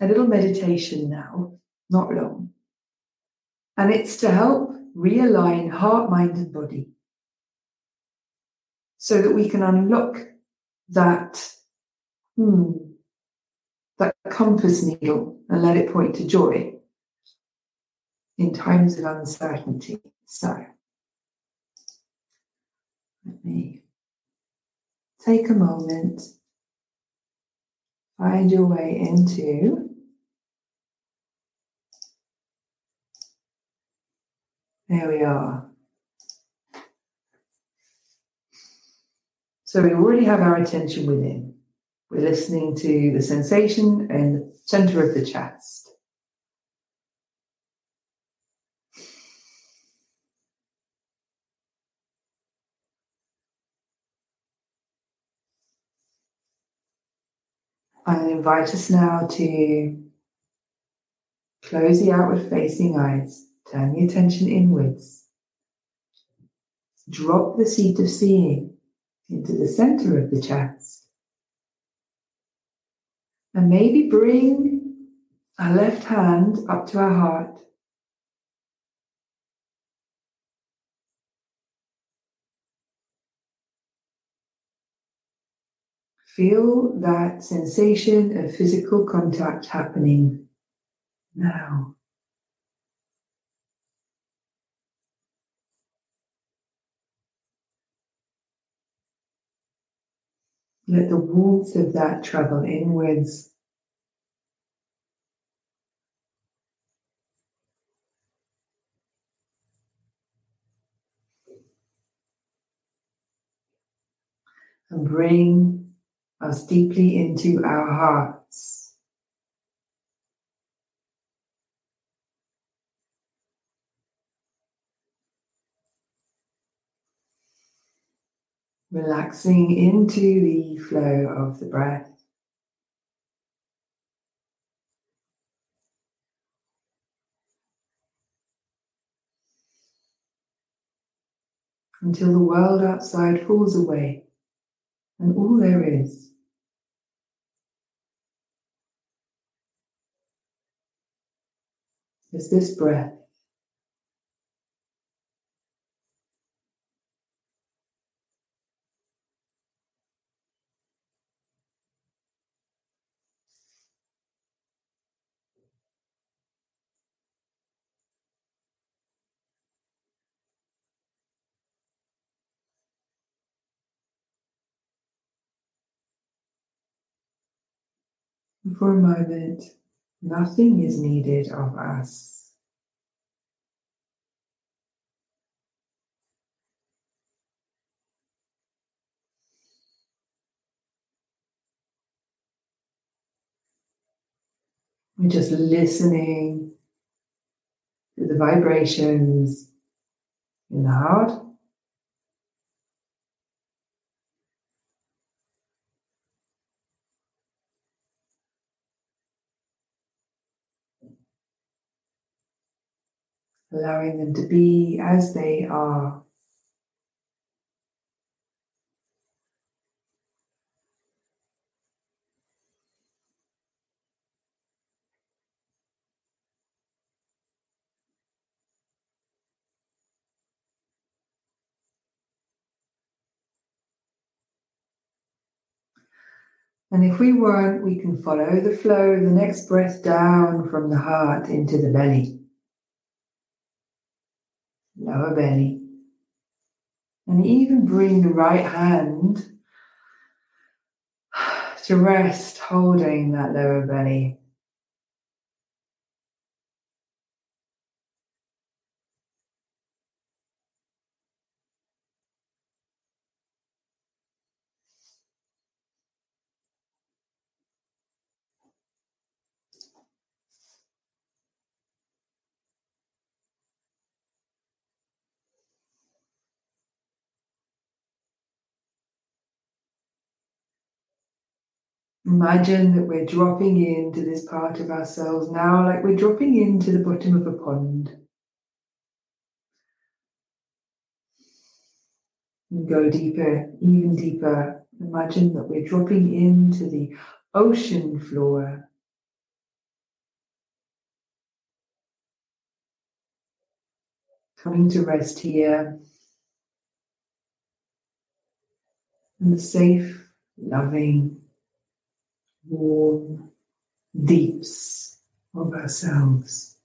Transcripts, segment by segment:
a little meditation now, not long. And it's to help realign heart, mind, and body so that we can unlock that, hmm, that compass needle and let it point to joy in times of uncertainty. So, let me take a moment, find your way into there we are. So we already have our attention within. We're listening to the sensation in the center of the chest. I invite us now to close the outward facing eyes, turn the attention inwards, drop the seat of seeing into the center of the chest. And maybe bring our left hand up to our heart. Feel that sensation of physical contact happening now. Let the warmth of that travel inwards. And bring us deeply into our hearts. Relaxing into the flow of the breath. Until the world outside falls away and all there is is this breath. For a moment, nothing is needed of us. We're just listening to the vibrations in the heart allowing them to be as they are. And if we weren't, we can follow the flow of the next breath down from the heart into the belly lower belly. And even bring the right hand to rest, holding that lower belly. imagine that we're dropping into this part of ourselves now, like we're dropping into the bottom of a pond. And go deeper, even deeper. Imagine that we're dropping into the ocean floor. Coming to rest here in the safe, loving, warm deeps of ourselves.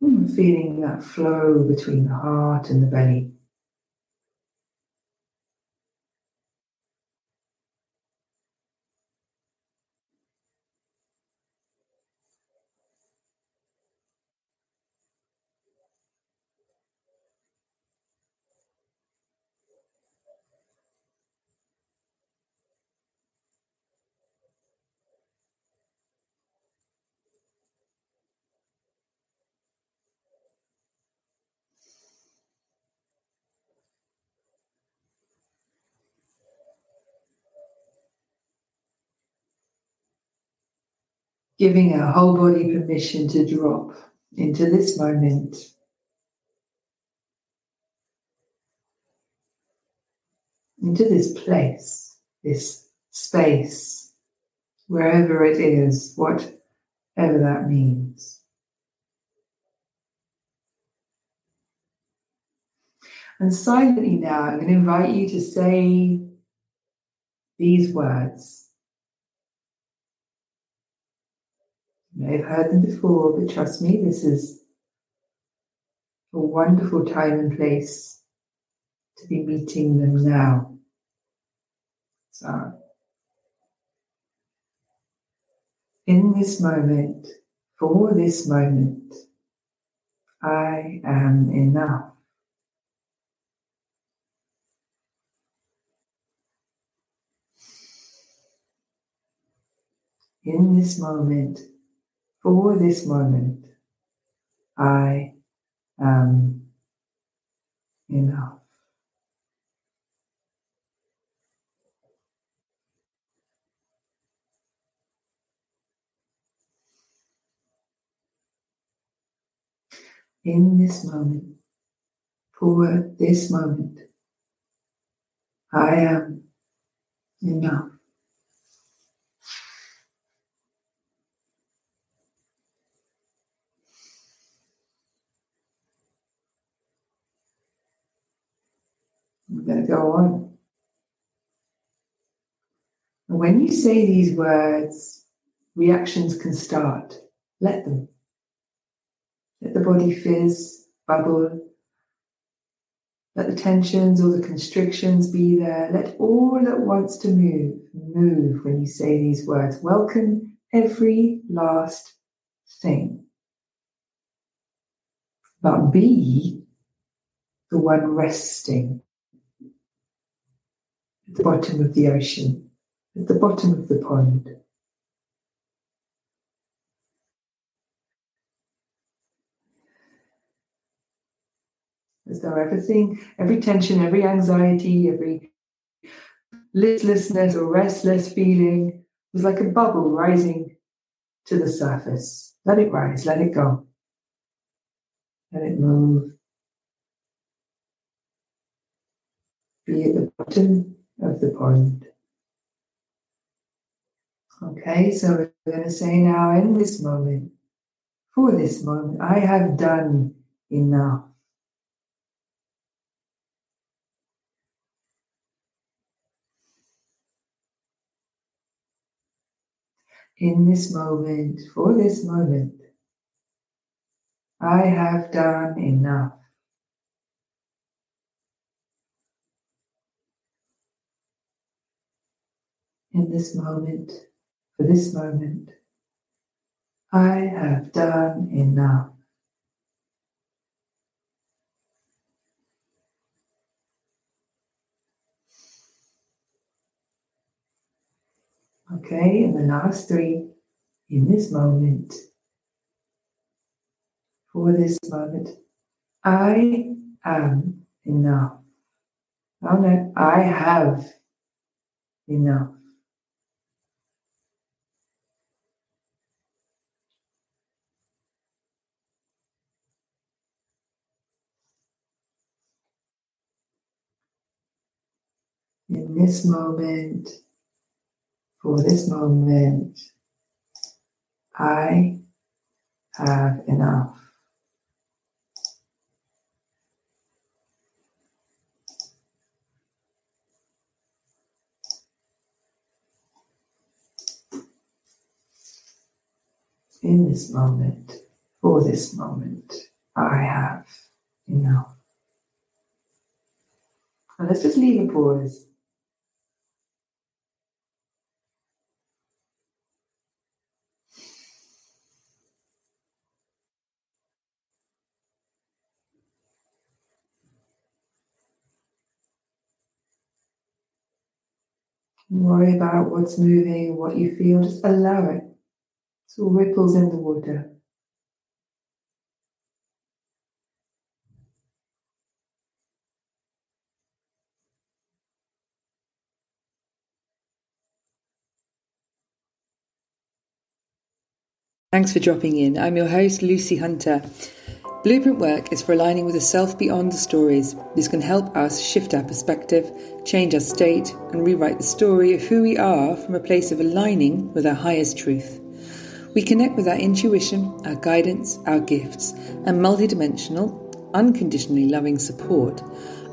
Feeling that flow between the heart and the belly. Giving our whole body permission to drop into this moment. Into this place, this space, wherever it is, whatever that means. And silently now, I'm going to invite you to say these words. Have heard them before, but trust me, this is a wonderful time and place to be meeting them now. So, in this moment, for this moment, I am enough. In this moment, for this moment, I am enough. In this moment, for this moment, I am enough. To go on. And when you say these words, reactions can start. Let them. Let the body fizz, bubble. Let the tensions or the constrictions be there. Let all that wants to move, move when you say these words. Welcome every last thing. But be the one resting at the bottom of the ocean, at the bottom of the pond. As though everything, every tension, every anxiety, every listlessness or restless feeling was like a bubble rising to the surface. Let it rise, let it go. Let it move. Be at the bottom of the pond. Okay, so we're going to say now in this moment, for this moment, I have done enough. In this moment, for this moment, I have done enough. In this moment, for this moment, I have done enough. Okay, and the last three in this moment, for this moment, I am enough. Oh no, I have enough. In this moment, for this moment, I have enough. In this moment, for this moment, I have enough. And let's just leave a pause. Worry about what's moving, what you feel, just allow it. It's all ripples in the water. Thanks for dropping in. I'm your host, Lucy Hunter. Blueprint work is for aligning with a self beyond the stories. This can help us shift our perspective, change our state, and rewrite the story of who we are from a place of aligning with our highest truth. We connect with our intuition, our guidance, our gifts, and multidimensional, unconditionally loving support,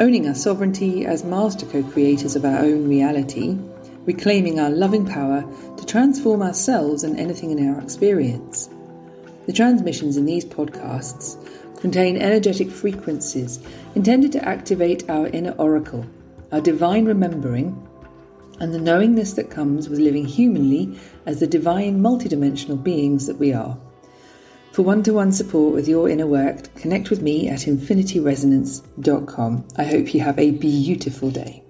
owning our sovereignty as master co creators of our own reality, reclaiming our loving power to transform ourselves and anything in our experience. The transmissions in these podcasts contain energetic frequencies intended to activate our inner oracle, our divine remembering, and the knowingness that comes with living humanly as the divine multidimensional beings that we are. For one to one support with your inner work, connect with me at infinityresonance.com. I hope you have a beautiful day.